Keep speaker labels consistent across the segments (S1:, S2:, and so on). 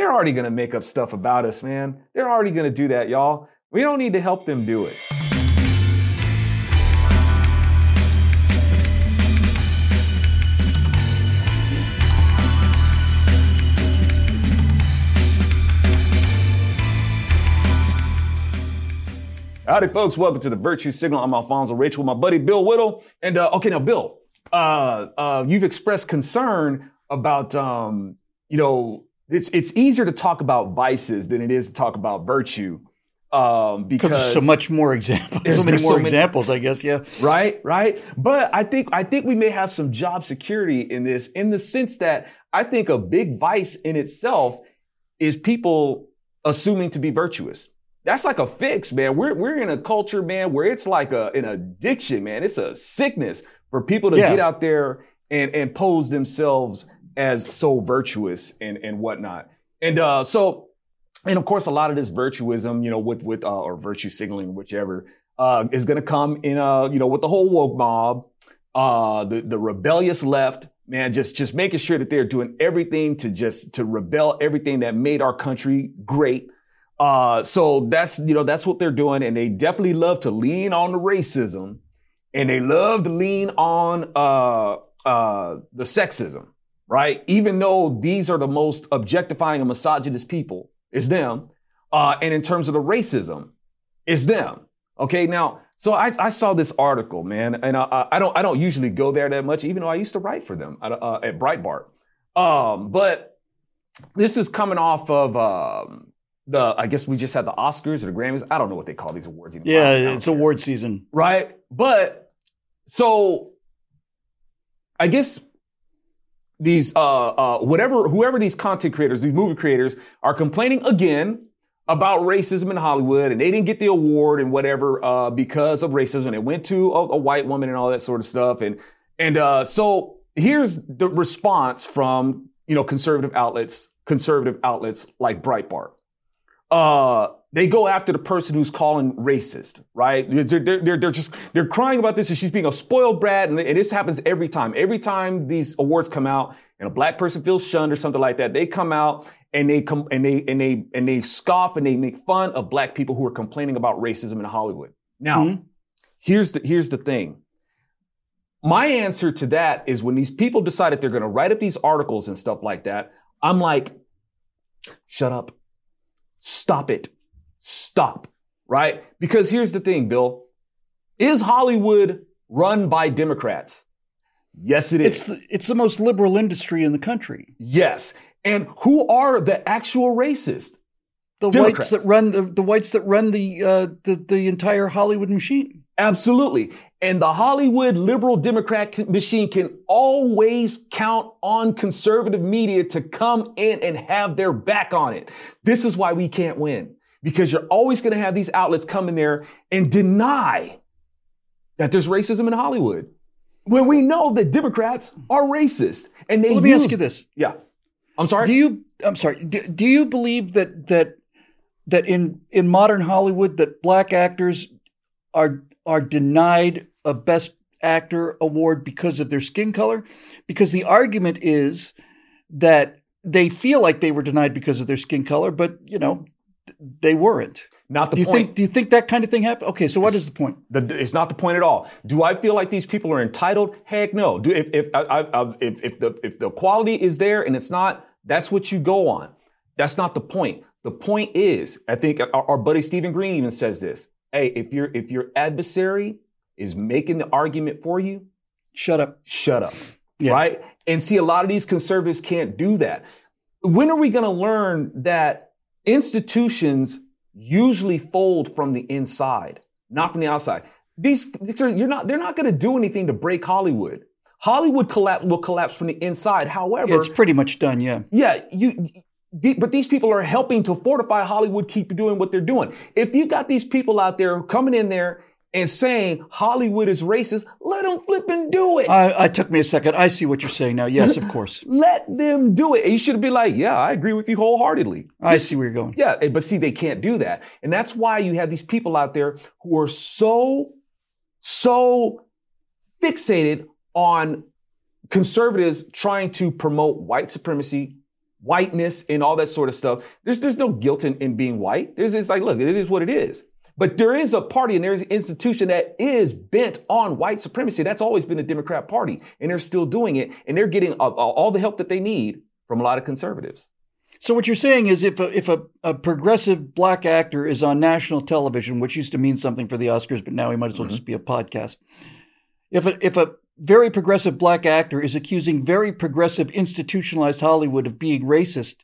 S1: they're already going to make up stuff about us, man. They're already going to do that, y'all. We don't need to help them do it. Howdy, folks. Welcome to the Virtue Signal. I'm Alfonzo Rachel my buddy Bill Whittle. And uh, okay, now, Bill, uh, uh, you've expressed concern about, um, you know, it's it's easier to talk about vices than it is to talk about virtue. Um, because
S2: there's so much more examples, so many more so many, examples, I guess. Yeah,
S1: right, right. But I think I think we may have some job security in this, in the sense that I think a big vice in itself is people assuming to be virtuous that's like a fix, man. We're we're in a culture, man, where it's like a an addiction, man. It's a sickness for people to yeah. get out there and and pose themselves as so virtuous and and whatnot. And uh, so, and of course, a lot of this virtuism, you know, with with uh, or virtue signaling, whichever, uh, is going to come in, uh, you know, with the whole woke mob, uh, the the rebellious left, man, just just making sure that they're doing everything to just to rebel everything that made our country great. Uh, so that's, you know, that's what they're doing. And they definitely love to lean on the racism and they love to lean on, uh, uh, the sexism, right? Even though these are the most objectifying and misogynist people, it's them. Uh, and in terms of the racism, it's them. Okay. Now, so I, I saw this article, man, and I, I, don't, I don't usually go there that much, even though I used to write for them at, uh, at Breitbart. Um, but this is coming off of, um, the I guess we just had the Oscars or the Grammys. I don't know what they call these awards
S2: anymore. Yeah, it's award season.
S1: Right? But so I guess these uh uh whatever whoever these content creators, these movie creators are complaining again about racism in Hollywood and they didn't get the award and whatever uh because of racism. It went to a, a white woman and all that sort of stuff. And and uh so here's the response from you know conservative outlets, conservative outlets like Breitbart uh, they go after the person who's calling racist, right? They're, they're, they're, just, they're crying about this and she's being a spoiled brat. And, and, this happens every time. Every time these awards come out and a black person feels shunned or something like that, they come out and they come, and they, and they, and they scoff and they make fun of black people who are complaining about racism in Hollywood. Now, mm-hmm. here's the, here's the thing. My answer to that is when these people decided they're going to write up these articles and stuff like that, I'm like, shut up Stop it. Stop. Right? Because here's the thing, Bill. Is Hollywood run by Democrats? Yes, it
S2: is. It's, it's the most liberal industry in the country.
S1: Yes. And who are the actual racists?
S2: The Democrats. whites that run the, the whites that run the, uh, the the entire Hollywood machine.
S1: Absolutely. And the Hollywood liberal Democrat machine can always count on conservative media to come in and have their back on it. This is why we can't win because you're always going to have these outlets come in there and deny that there's racism in Hollywood when we know that Democrats are racist and they.
S2: Well, let me ask you this.
S1: Yeah, I'm sorry.
S2: Do you? I'm sorry. Do, do you believe that that that in in modern Hollywood that black actors are are denied a Best Actor award because of their skin color? Because the argument is that they feel like they were denied because of their skin color, but you know they weren't.
S1: Not the
S2: do you
S1: point.
S2: Think, do you think that kind of thing happened? Okay, so what it's, is the point?
S1: The, it's not the point at all. Do I feel like these people are entitled? Heck no. Do if if, I, I, if if the if the quality is there and it's not, that's what you go on. That's not the point. The point is, I think our, our buddy Stephen Green even says this hey, if your if your adversary is making the argument for you,
S2: shut up.
S1: Shut up. Yeah. Right? And see, a lot of these conservatives can't do that. When are we going to learn that institutions usually fold from the inside, not from the outside? These, these are, you're not, they're not going to do anything to break Hollywood. Hollywood collapse will collapse from the inside. However,
S2: it's pretty much done. Yeah.
S1: Yeah. You but these people are helping to fortify Hollywood keep doing what they're doing. If you got these people out there coming in there and saying Hollywood is racist, let them flip and do it.
S2: I, I took me a second. I see what you're saying now. Yes, of course.
S1: let them do it. And you should be like, yeah, I agree with you wholeheartedly. Just,
S2: I see where you're going.
S1: Yeah, but see, they can't do that. And that's why you have these people out there who are so, so fixated on conservatives trying to promote white supremacy, whiteness and all that sort of stuff. There's there's no guilt in, in being white. There's it's like, look, it is what it is. But there is a party and there's an institution that is bent on white supremacy. That's always been the Democrat Party, and they're still doing it, and they're getting uh, all the help that they need from a lot of conservatives.
S2: So what you're saying is, if a, if a, a, progressive black actor is on national television, which used to mean something for the Oscars, but now he might as well mm-hmm. just be a podcast. If a, if a very progressive black actor is accusing very progressive institutionalized Hollywood of being racist,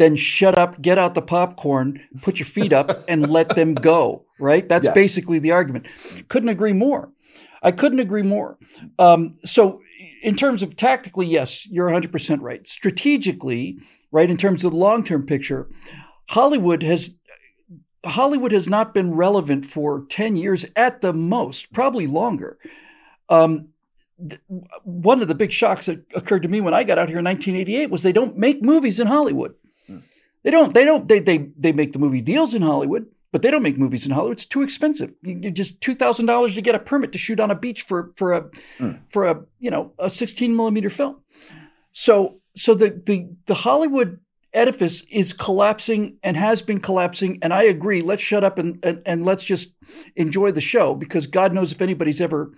S2: then shut up, get out the popcorn, put your feet up, and let them go. Right? That's yes. basically the argument. Couldn't agree more. I couldn't agree more. Um, so, in terms of tactically, yes, you're 100% right. Strategically, right? In terms of the long term picture, Hollywood has Hollywood has not been relevant for 10 years at the most, probably longer. Um, th- one of the big shocks that occurred to me when I got out here in 1988 was they don't make movies in Hollywood. They don't. They don't. They they they make the movie deals in Hollywood, but they don't make movies in Hollywood. It's too expensive. You, you just two thousand dollars to get a permit to shoot on a beach for for a mm. for a you know a 16 millimeter film. So so the the the Hollywood edifice is collapsing and has been collapsing. And I agree. Let's shut up and, and, and let's just enjoy the show because God knows if anybody's ever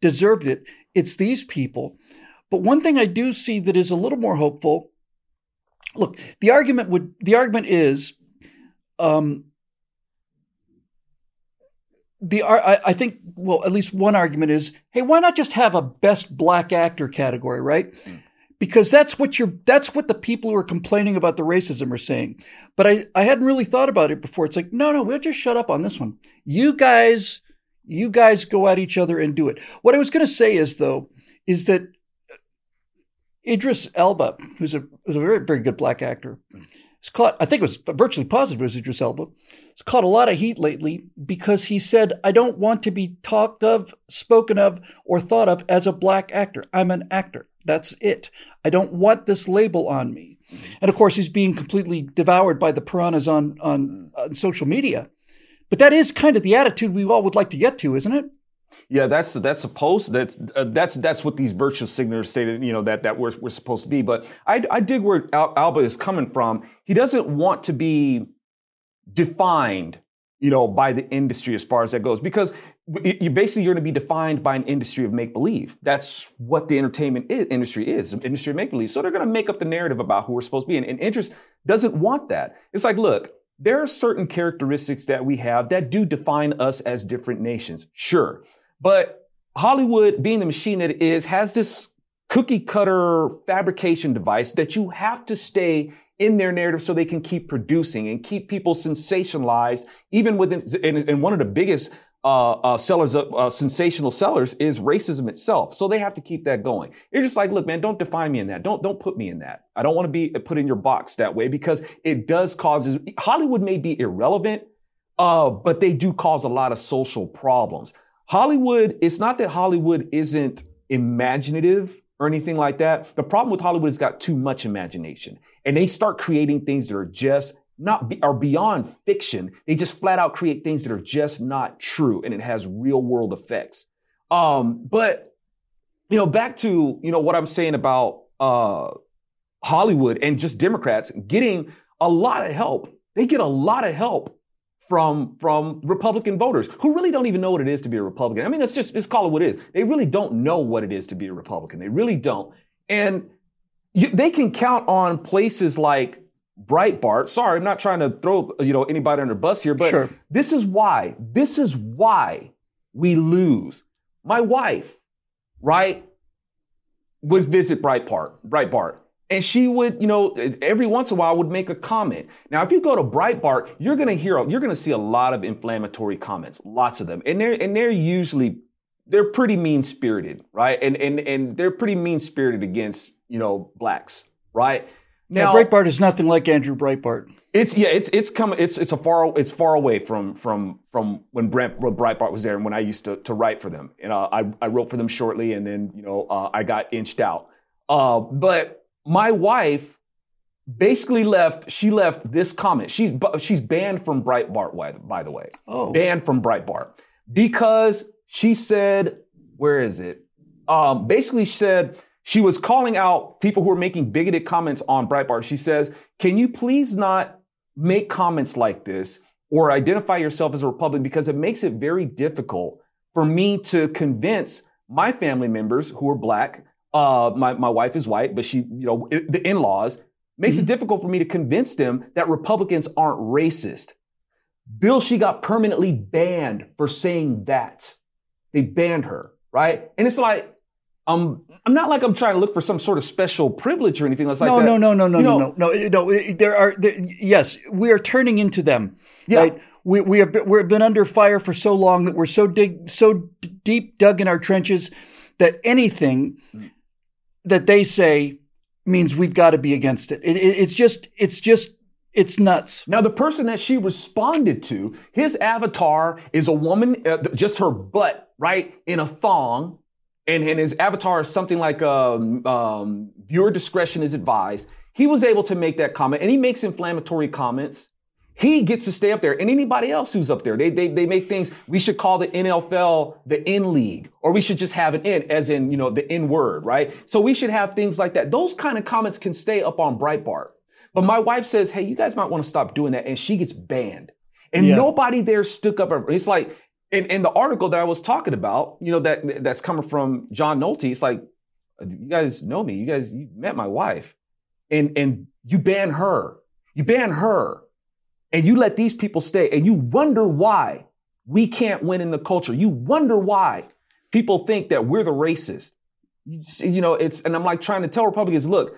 S2: deserved it, it's these people. But one thing I do see that is a little more hopeful. Look, the argument would the argument is, um, the I, I think well at least one argument is, hey, why not just have a best black actor category, right? Mm because that's what you're that's what the people who are complaining about the racism are saying. But i i hadn't really thought about it before. It's like no no we'll just shut up on this one. You guys you guys go at each other and do it. What i was going to say is though is that idris elba who's a who's a very very good black actor has caught i think it was virtually positive it was idris elba has caught a lot of heat lately because he said i don't want to be talked of spoken of or thought of as a black actor i'm an actor that's it. I don't want this label on me. And of course, he's being completely devoured by the piranhas on, on, on social media. But that is kind of the attitude we all would like to get to, isn't it?
S1: Yeah, that's that's supposed that's uh, that's that's what these virtue signalers say that you know that that we're we're supposed to be. But I I dig where Al- Elba is coming from. He doesn't want to be defined you know, by the industry as far as that goes. Because you basically you're going to be defined by an industry of make believe. That's what the entertainment industry is, an industry of make believe. So they're going to make up the narrative about who we're supposed to be. And, and Idris doesn't want that. It's like, look, there are certain characteristics that we have that do define us as different nations. Sure. But Hollywood, being the machine that it is, has this cookie cutter fabrication device that you have to stay in their narrative so they can keep producing and keep people sensationalized, even within, and, and one of the biggest uh, uh, sellers, of, uh, sensational sellers is racism itself. So they have to keep that going. You're just like, look, man, don't define me in that. Don't, don't put me in that. I don't want to be put in your box that way because it does cause, Hollywood may be irrelevant, uh, but they do cause a lot of social problems. Hollywood, it's not that Hollywood isn't imaginative or anything like that. The problem with Hollywood has got too much imagination and they start creating things that are just not be, are beyond fiction. They just flat out create things that are just not true and it has real world effects. Um, but you know, back to, you know, what I'm saying about, uh, Hollywood and just Democrats getting a lot of help. They get a lot of help from from Republican voters who really don't even know what it is to be a Republican. I mean, let's just let's call it what it is. They really don't know what it is to be a Republican. They really don't, and you, they can count on places like Breitbart. Sorry, I'm not trying to throw you know anybody under the bus here, but sure. this is why. This is why we lose. My wife, right, was visit Breitbart. Breitbart. And she would, you know, every once in a while would make a comment. Now, if you go to Breitbart, you're going to hear, you're going to see a lot of inflammatory comments, lots of them. And they're, and they're usually, they're pretty mean spirited, right? And, and, and they're pretty mean spirited against, you know, blacks, right?
S2: Now, yeah, Breitbart is nothing like Andrew Breitbart.
S1: It's yeah, it's it's coming. It's it's a far it's far away from from from when Brent, Breitbart was there and when I used to to write for them. And uh, I I wrote for them shortly, and then you know uh, I got inched out. Uh, but my wife basically left she left this comment. She's she's banned from breitbart by the way. Oh. Banned from breitbart. Because she said where is it? Um basically said She was calling out people who are making bigoted comments on Breitbart. She says, Can you please not make comments like this or identify yourself as a Republican? Because it makes it very difficult for me to convince my family members who are black uh, my, my wife is white, but she, you know, it, the in laws, makes mm-hmm. it difficult for me to convince them that Republicans aren't racist. Bill, she got permanently banned for saying that. They banned her, right? And it's like, um, I'm not like I'm trying to look for some sort of special privilege or anything
S2: no,
S1: like
S2: that. No, no, no, no, you no, no, no, no. There are there, yes, we are turning into them. Yeah. Right? We we have been, we've been under fire for so long that we're so dig so d- deep dug in our trenches that anything. Mm that they say means we've got to be against it. it, it it's just, it's just it's nuts.
S1: Now, the person that she responded to, his avatar is a woman, uh, just her butt, right, in a thong. And, and his avatar is something like um, um, viewer discretion is advised. He was able to make that comment and he makes inflammatory comments. He gets to stay up there. And anybody else who's up there, they, they, they make things, we should call the NFL the N League, or we should just have an N, as in, you know, the N word, right? So we should have things like that. Those kind of comments can stay up on Breitbart. But my wife says, hey, you guys might want to stop doing that. And she gets banned. And yeah. nobody there stuck up. It's like, in, in the article that I was talking about, you know, that that's coming from John Nolte, it's like, you guys know me. You guys you met my wife. And and you ban her. You ban her. And you let these people stay. And you wonder why we can't win in the culture. You wonder why people think that we're the racist. You, know, it's and I'm like trying to tell Republicans, look,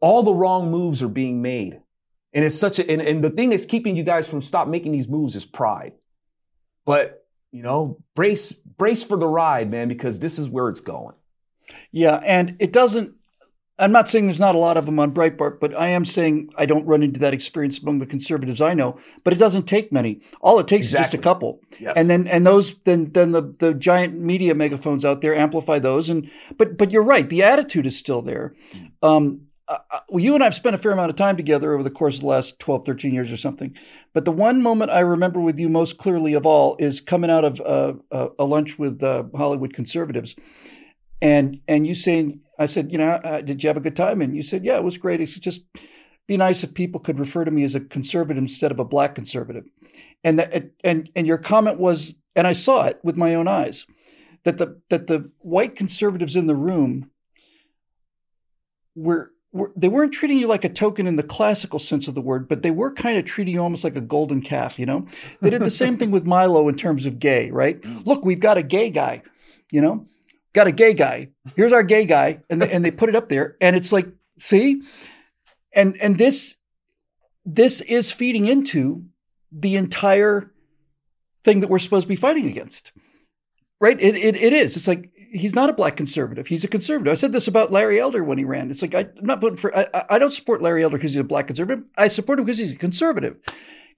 S1: all the wrong moves are being made. And it's such a, and, and the thing that's keeping you guys from stop making these moves is pride. But, you know, brace, brace for the ride, man, because this is where it's going.
S2: Yeah. And it doesn't, I'm not saying there's not a lot of them on Breitbart, but I am saying I don't run into that experience among the conservatives I know. But it doesn't take many. All it takes exactly. is just a couple, yes. and then and those then then the the giant media megaphones out there amplify those. And but but you're right, the attitude is still there. Um, uh, well, you and I have spent a fair amount of time together over the course of the last 12, 13 years or something. But the one moment I remember with you most clearly of all is coming out of uh, a lunch with uh, Hollywood conservatives. And and you saying, I said, you know, uh, did you have a good time? And you said, yeah, it was great. It's just be nice if people could refer to me as a conservative instead of a black conservative. And that, and and your comment was, and I saw it with my own eyes, that the that the white conservatives in the room were were they weren't treating you like a token in the classical sense of the word, but they were kind of treating you almost like a golden calf, you know? They did the same thing with Milo in terms of gay, right? Mm. Look, we've got a gay guy, you know? Got a gay guy. Here's our gay guy. And they, and they put it up there and it's like, see? And and this this is feeding into the entire thing that we're supposed to be fighting against. Right? It, it, it is. It's like he's not a black conservative. He's a conservative. I said this about Larry Elder when he ran. It's like I, am not voting for. I, I don't support Larry Elder because he's a black conservative. I support him because he's a conservative.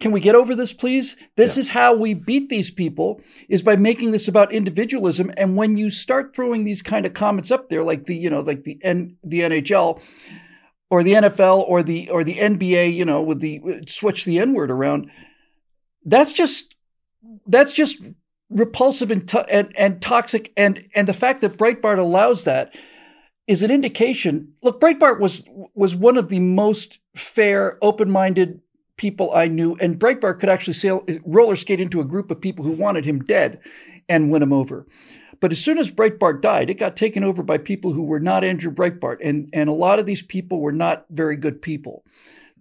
S2: Can we get over this, please? This is how we beat these people is by making this about individualism. And when you start throwing these kind of comments up there, like the you know like the N, the NHL or the NFL or the or the NBA, you know, with the uh, switch the N word around, that's just that's just repulsive and, to- and, and toxic. And, and the fact that Breitbart allows that is an indication. Look, Breitbart was, was one of the most fair, open minded people I knew. And Breitbart could actually sail, roller skate into a group of people who wanted him dead and win him over. But as soon as Breitbart died, it got taken over by people who were not Andrew Breitbart. And, and a lot of these people were not very good people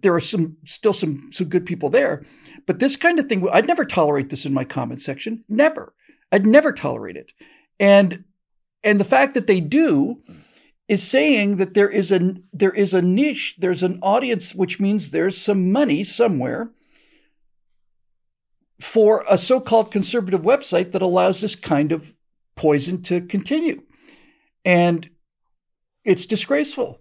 S2: there are some still some some good people there. But this kind of thing, I'd never tolerate this in my comment section. Never. I'd never tolerate it. And and the fact that they do is saying that there is a there is a niche, there's an audience, which means there's some money somewhere for a so-called conservative website that allows this kind of poison to continue. And it's disgraceful.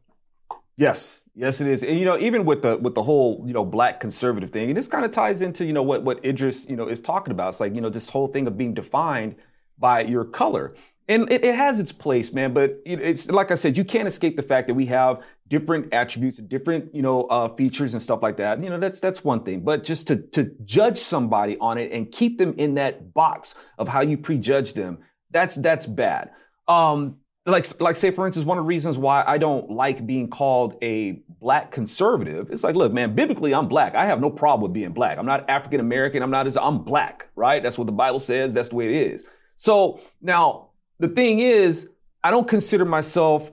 S1: Yes, yes, it is. And you know, even with the with the whole you know black conservative thing, and this kind of ties into you know what what Idris you know is talking about. It's like you know this whole thing of being defined by your color, and it, it has its place, man. But it's like I said, you can't escape the fact that we have different attributes, and different you know uh, features and stuff like that. You know, that's that's one thing. But just to to judge somebody on it and keep them in that box of how you prejudge them, that's that's bad. Um, like like say for instance one of the reasons why I don't like being called a black conservative it's like look man biblically I'm black I have no problem with being black I'm not African American I'm not as I'm black right that's what the Bible says that's the way it is so now the thing is I don't consider myself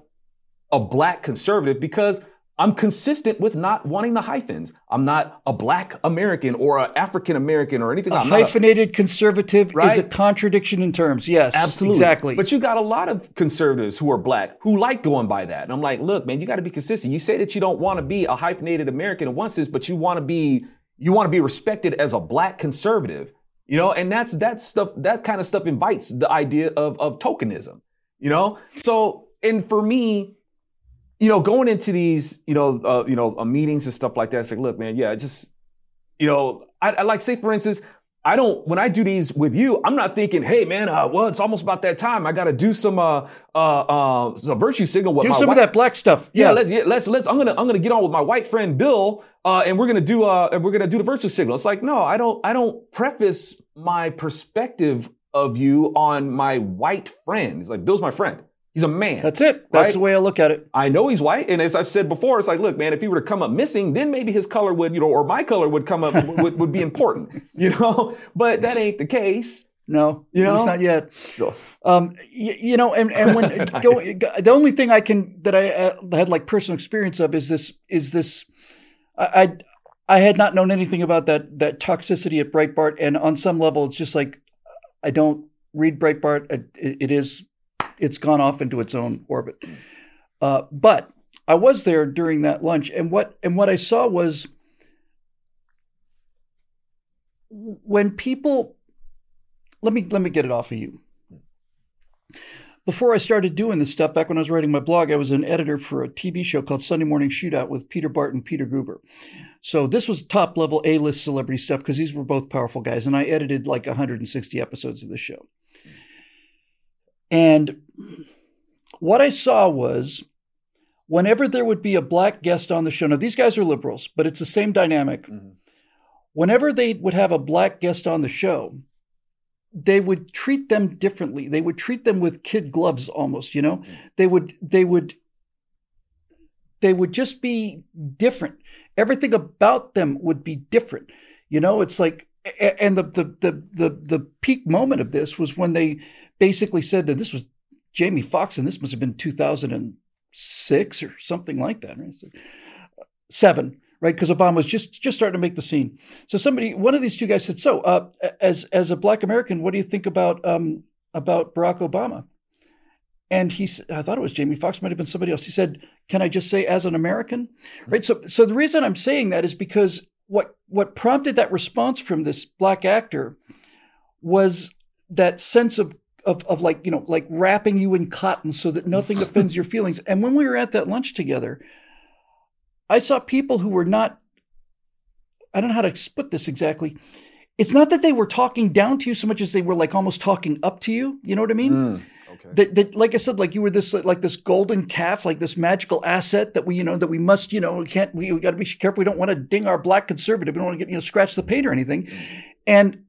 S1: a black conservative because I'm consistent with not wanting the hyphens. I'm not a black American or an African American or anything.
S2: A
S1: I'm
S2: hyphenated a, conservative right? is a contradiction in terms. Yes,
S1: absolutely,
S2: exactly.
S1: But you got a lot of conservatives who are black who like going by that. And I'm like, look, man, you got to be consistent. You say that you don't want to be a hyphenated American in one sense, but you want to be you want to be respected as a black conservative. You know, and that's that stuff. That kind of stuff invites the idea of of tokenism. You know, so and for me you know, going into these, you know, uh, you know, uh, meetings and stuff like that, it's like, look, man, yeah, just, you know, I, I, like say for instance, I don't when I do these with you, I'm not thinking, hey man, uh, well, it's almost about that time. I got to do some uh uh uh some virtue signal with
S2: do
S1: my
S2: some
S1: white,
S2: of that black stuff.
S1: Yeah, yeah, let's yeah, let's let's. I'm gonna I'm gonna get on with my white friend Bill, uh, and we're gonna do uh and we're gonna do the virtue signal. It's like no, I don't I don't preface my perspective of you on my white friend. It's like Bill's my friend. He's a man.
S2: That's it. That's the way I look at it.
S1: I know he's white, and as I've said before, it's like, look, man, if he were to come up missing, then maybe his color would, you know, or my color would come up would, would be important, you know. But that ain't the case.
S2: No, you know, it's not yet. So. Um, you, you, know, and and when go, the only thing I can that I uh, had like personal experience of is this is this I, I I had not known anything about that that toxicity at Breitbart, and on some level, it's just like I don't read Breitbart. it, it is it's gone off into its own orbit. Uh, but I was there during that lunch, and what and what I saw was when people let me let me get it off of you. Before I started doing this stuff, back when I was writing my blog, I was an editor for a TV show called Sunday Morning Shootout with Peter Barton, and Peter Guber. So this was top level A list celebrity stuff because these were both powerful guys, and I edited like 160 episodes of the show. And what I saw was whenever there would be a black guest on the show, now these guys are liberals, but it's the same dynamic. Mm-hmm. Whenever they would have a black guest on the show, they would treat them differently. They would treat them with kid gloves almost, you know? Mm-hmm. They would they would they would just be different. Everything about them would be different. You know, it's like and the the the the, the peak moment of this was when they basically said that this was Jamie Foxx, and this must have been 2006 or something like that, right? So, seven, right? Because Obama was just just starting to make the scene. So somebody, one of these two guys said, "So, uh, as as a Black American, what do you think about um, about Barack Obama?" And he, I thought it was Jamie Foxx, might have been somebody else. He said, "Can I just say, as an American?" Right. So, so the reason I'm saying that is because what what prompted that response from this black actor was that sense of of, of like, you know, like wrapping you in cotton so that nothing offends your feelings. And when we were at that lunch together, I saw people who were not, I don't know how to put this exactly. It's not that they were talking down to you so much as they were like almost talking up to you. You know what I mean? Mm, okay. That, that, like I said, like you were this like this golden calf, like this magical asset that we, you know, that we must, you know, we can't, we, we got to be careful. We don't want to ding our black conservative. We don't want to get, you know, scratch the paint or anything. And,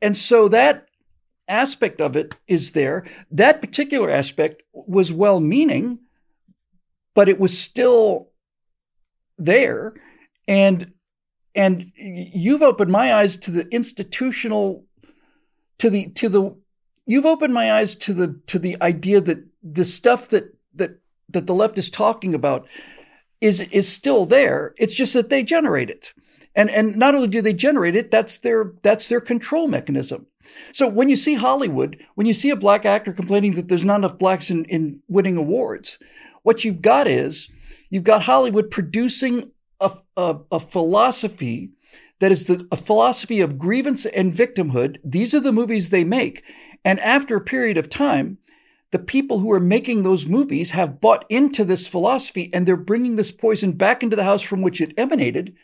S2: and so that aspect of it is there. That particular aspect was well meaning, but it was still there. And and you've opened my eyes to the institutional to the to the you've opened my eyes to the to the idea that the stuff that that that the left is talking about is is still there. It's just that they generate it. And and not only do they generate it, that's their that's their control mechanism. So when you see Hollywood, when you see a black actor complaining that there's not enough blacks in, in winning awards, what you've got is you've got Hollywood producing a, a, a philosophy that is the, a philosophy of grievance and victimhood. These are the movies they make. And after a period of time, the people who are making those movies have bought into this philosophy and they're bringing this poison back into the house from which it emanated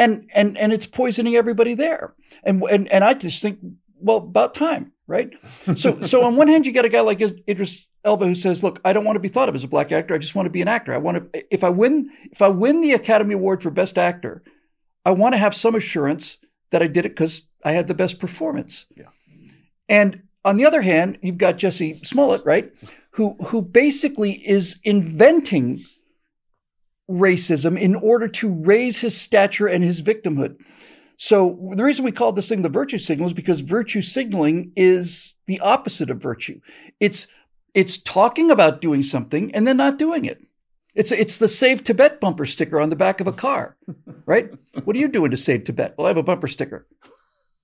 S2: and and and it's poisoning everybody there and and and i just think well, about time, right? So, so on one hand, you got a guy like Idris Elba who says, "Look, I don't want to be thought of as a black actor. I just want to be an actor. I want to. If I win, if I win the Academy Award for Best Actor, I want to have some assurance that I did it because I had the best performance." Yeah. And on the other hand, you've got Jussie Smollett, right, who who basically is inventing racism in order to raise his stature and his victimhood. So the reason we call this thing the virtue signal is because virtue signaling is the opposite of virtue. It's it's talking about doing something and then not doing it. It's it's the Save Tibet bumper sticker on the back of a car, right? what are you doing to save Tibet? Well, I have a bumper sticker.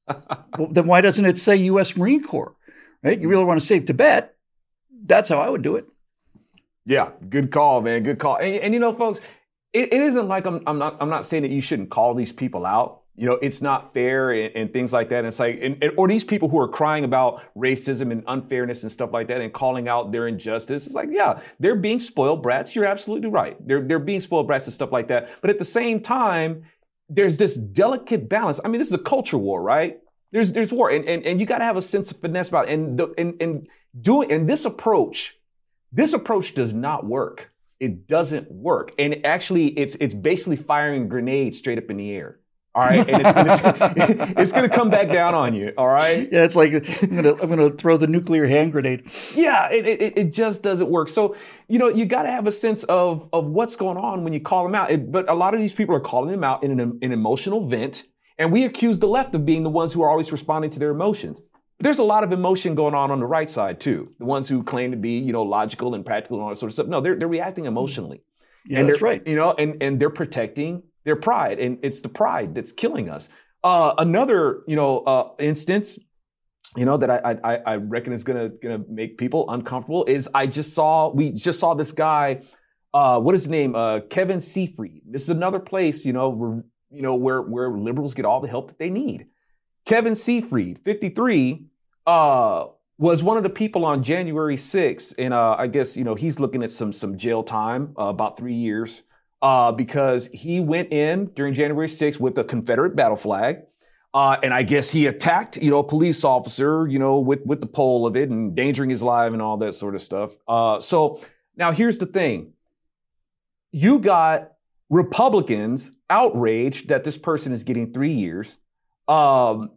S2: well, then why doesn't it say U.S. Marine Corps? Right? You really want to save Tibet? That's how I would do it.
S1: Yeah, good call, man. Good call. And, and you know, folks, it, it isn't like I'm, I'm not I'm not saying that you shouldn't call these people out you know, it's not fair and, and things like that. And it's like, and, or these people who are crying about racism and unfairness and stuff like that and calling out their injustice. It's like, yeah, they're being spoiled brats. You're absolutely right. They're, they're being spoiled brats and stuff like that. But at the same time, there's this delicate balance. I mean, this is a culture war, right? There's, there's war and, and, and you got to have a sense of finesse about it. And, the, and, and doing, and this approach, this approach does not work. It doesn't work. And actually, it's, it's basically firing grenades straight up in the air. All right, and it's gonna, it's gonna come back down on you. All right.
S2: Yeah, it's like I'm gonna I'm gonna throw the nuclear hand grenade.
S1: Yeah, it, it, it just doesn't work. So you know you got to have a sense of of what's going on when you call them out. It, but a lot of these people are calling them out in an, an emotional vent, and we accuse the left of being the ones who are always responding to their emotions. There's a lot of emotion going on on the right side too. The ones who claim to be you know logical and practical and all that sort of stuff. No, they're they're reacting emotionally.
S2: Yeah, and that's right.
S1: You know, and and they're protecting their pride, and it's the pride that's killing us. Uh, another, you know, uh, instance, you know, that I, I, I reckon is gonna gonna make people uncomfortable is I just saw we just saw this guy, uh, what is his name, uh, Kevin Seefried. This is another place, you know, where you know where where liberals get all the help that they need. Kevin Seefried, 53, uh, was one of the people on January 6th, and uh, I guess you know he's looking at some some jail time, uh, about three years uh, because he went in during January 6th with a Confederate battle flag. Uh, and I guess he attacked, you know, a police officer, you know, with, with the pole of it and endangering his life and all that sort of stuff. Uh, so now here's the thing. You got Republicans outraged that this person is getting three years. Um,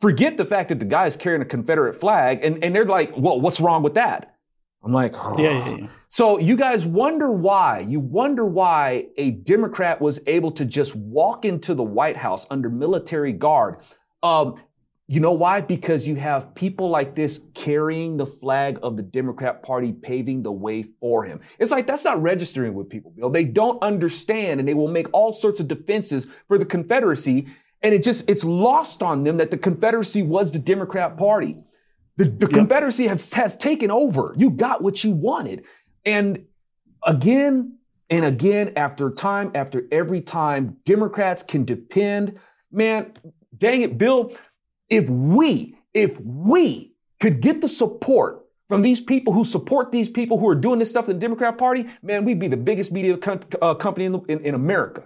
S1: forget the fact that the guy is carrying a Confederate flag and, and they're like, well, what's wrong with that? I'm like, oh. yeah, yeah, yeah. So you guys wonder why, you wonder why a Democrat was able to just walk into the White House under military guard. Um, you know why? Because you have people like this carrying the flag of the Democrat Party, paving the way for him. It's like that's not registering with people, Bill. They don't understand and they will make all sorts of defenses for the Confederacy. And it just, it's lost on them that the Confederacy was the Democrat Party. The, the yep. Confederacy has, has taken over. You got what you wanted. And again and again, after time after every time, Democrats can depend. Man, dang it, Bill, if we, if we could get the support from these people who support these people who are doing this stuff in the Democrat Party, man, we'd be the biggest media com- uh, company in, the, in, in America.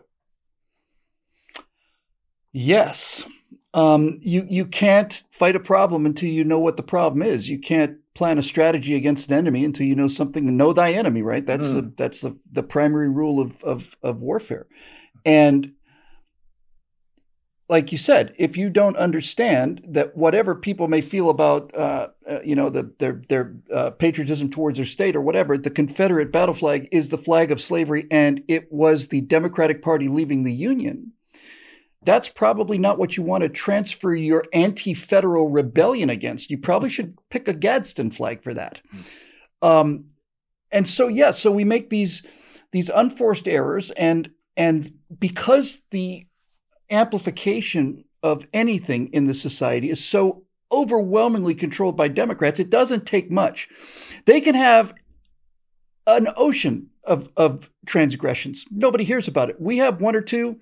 S2: Yes. Um, you you can't fight a problem until you know what the problem is. You can't plan a strategy against an enemy until you know something. Know thy enemy, right? That's mm. the that's the, the primary rule of, of of warfare. And like you said, if you don't understand that whatever people may feel about, uh, uh, you know, the, their their uh, patriotism towards their state or whatever, the Confederate battle flag is the flag of slavery, and it was the Democratic Party leaving the Union that's probably not what you want to transfer your anti federal rebellion against. You probably should pick a Gadsden flag for that. Um, and so, yeah, so we make these these unforced errors, and and because the amplification of anything in the society is so overwhelmingly controlled by Democrats, it doesn't take much. They can have an ocean of, of transgressions. Nobody hears about it. We have one or two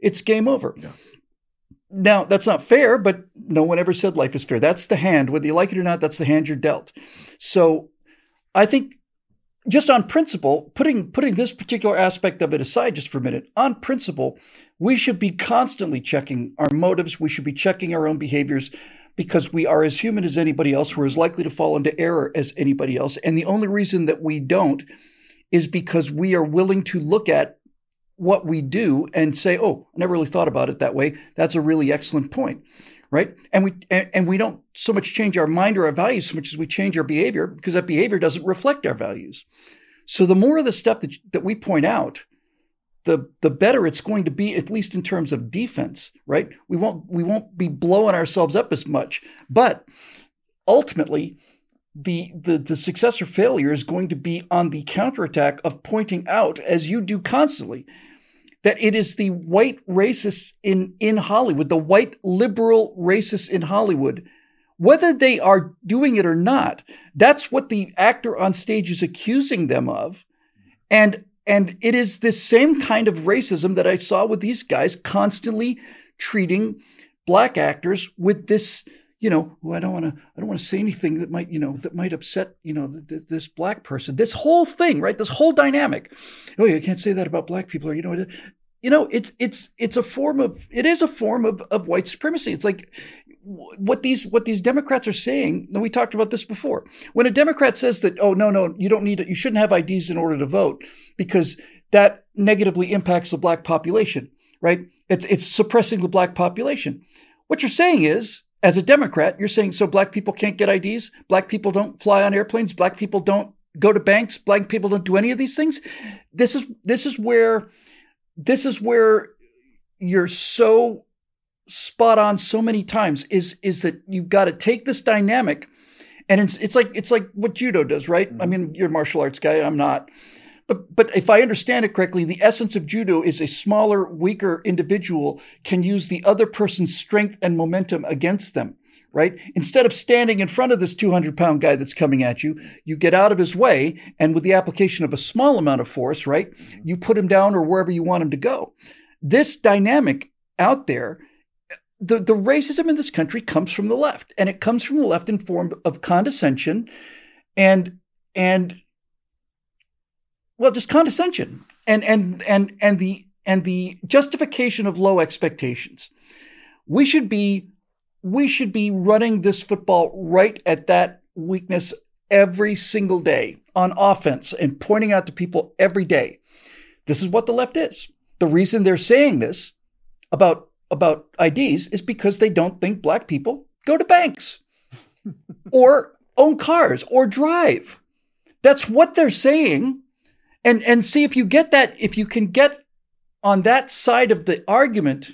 S2: it's game over. Yeah. Now, that's not fair, but no one ever said life is fair. That's the hand. Whether you like it or not, that's the hand you're dealt. So I think just on principle, putting putting this particular aspect of it aside just for a minute, on principle, we should be constantly checking our motives. We should be checking our own behaviors because we are as human as anybody else. We're as likely to fall into error as anybody else. And the only reason that we don't is because we are willing to look at what we do and say, oh, I never really thought about it that way. That's a really excellent point. right? And we and, and we don't so much change our mind or our values so much as we change our behavior because that behavior doesn't reflect our values. So the more of the stuff that that we point out, the the better it's going to be, at least in terms of defense, right? We won't we won't be blowing ourselves up as much, but ultimately. The, the the success or failure is going to be on the counterattack of pointing out, as you do constantly, that it is the white racists in, in Hollywood, the white liberal racists in Hollywood, whether they are doing it or not, that's what the actor on stage is accusing them of. And and it is this same kind of racism that I saw with these guys constantly treating black actors with this, you know, oh, I don't want to, I don't want to say anything that might, you know, that might upset, you know, th- this black person. This whole thing, right? This whole dynamic. Oh, you can't say that about black people, or you know, you know, it's it's it's a form of, it is a form of of white supremacy. It's like what these what these Democrats are saying, and we talked about this before. When a Democrat says that, oh no, no, you don't need it, you shouldn't have IDs in order to vote because that negatively impacts the black population, right? It's it's suppressing the black population. What you're saying is, as a Democrat, you're saying so black people can't get IDs, black people don't fly on airplanes, black people don't go to banks, black people don't do any of these things. This is this is where this is where you're so spot on so many times is is that you've got to take this dynamic and it's it's like it's like what judo does right? Mm-hmm. i mean you're a martial arts guy i'm not but but if i understand it correctly the essence of judo is a smaller weaker individual can use the other person's strength and momentum against them right? Instead of standing in front of this 200 pound guy that's coming at you you get out of his way and with the application of a small amount of force right you put him down or wherever you want him to go. This dynamic out there the, the racism in this country comes from the left, and it comes from the left in form of condescension and and well, just condescension and and and and the and the justification of low expectations. We should be we should be running this football right at that weakness every single day on offense and pointing out to people every day. This is what the left is. The reason they're saying this about about IDs is because they don't think black people go to banks or own cars or drive. That's what they're saying. And, and see if you get that, if you can get on that side of the argument,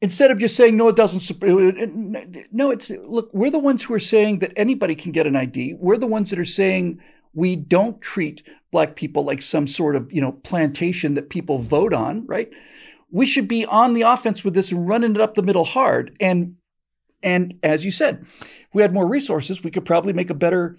S2: instead of just saying, no, it doesn't, no, it's, look, we're the ones who are saying that anybody can get an ID. We're the ones that are saying we don't treat black people like some sort of, you know, plantation that people vote on, right? we should be on the offense with this and running it up the middle hard. And and as you said, if we had more resources, we could probably make a better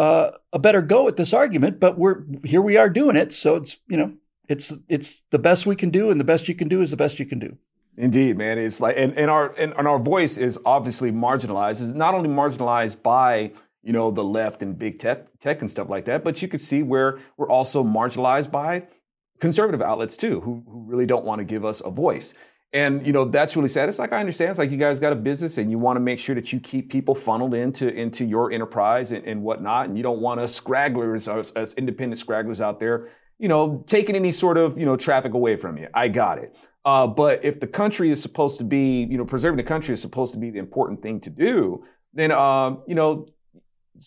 S2: uh, a better go at this argument. But we're here we are doing it, so it's you know it's it's the best we can do, and the best you can do is the best you can do.
S1: Indeed, man. It's like and, and our and, and our voice is obviously marginalized. It's not only marginalized by you know the left and big tech tech and stuff like that, but you could see where we're also marginalized by conservative outlets too, who, who really don't want to give us a voice. And you know that's really sad. It's like I understand. It's like you guys got a business, and you want to make sure that you keep people funneled into into your enterprise and, and whatnot. And you don't want us scragglers, us, us independent scragglers out there, you know, taking any sort of you know traffic away from you. I got it. Uh, but if the country is supposed to be, you know, preserving the country is supposed to be the important thing to do, then uh, you know,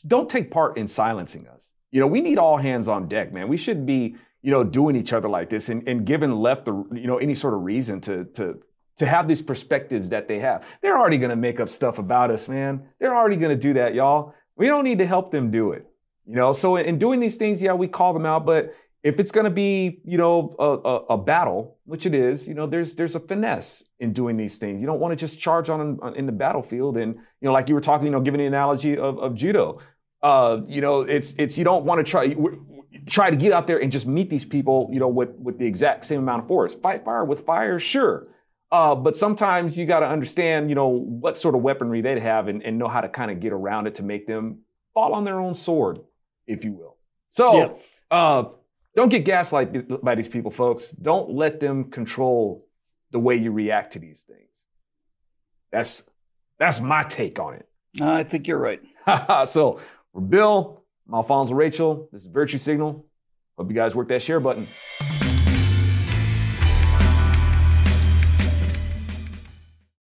S1: don't take part in silencing us. You know, we need all hands on deck, man. We should be you know, doing each other like this and, and giving left the, you know, any sort of reason to, to, to have these perspectives that they have. They're already going to make up stuff about us, man. They're already going to do that, y'all. We don't need to help them do it. You know, so in doing these things, yeah, we call them out, but if it's going to be, you know, a, a, a, battle, which it is, you know, there's there's a finesse in doing these things. You don't want to just charge on, on in the battlefield and, you know, like you were talking, you know, giving the analogy of, of judo. Uh, you know, it's it's you don't want to try try to get out there and just meet these people, you know, with, with the exact same amount of force. Fight fire with fire, sure. Uh, but sometimes you got to understand, you know, what sort of weaponry they have and, and know how to kind of get around it to make them fall on their own sword, if you will. So, uh, don't get gaslighted by these people, folks. Don't let them control the way you react to these things. That's that's my take on it.
S2: I think you're right.
S1: so, for Bill, I'm Alfonzo Rachel. This is Virtue Signal. Hope you guys work that share button.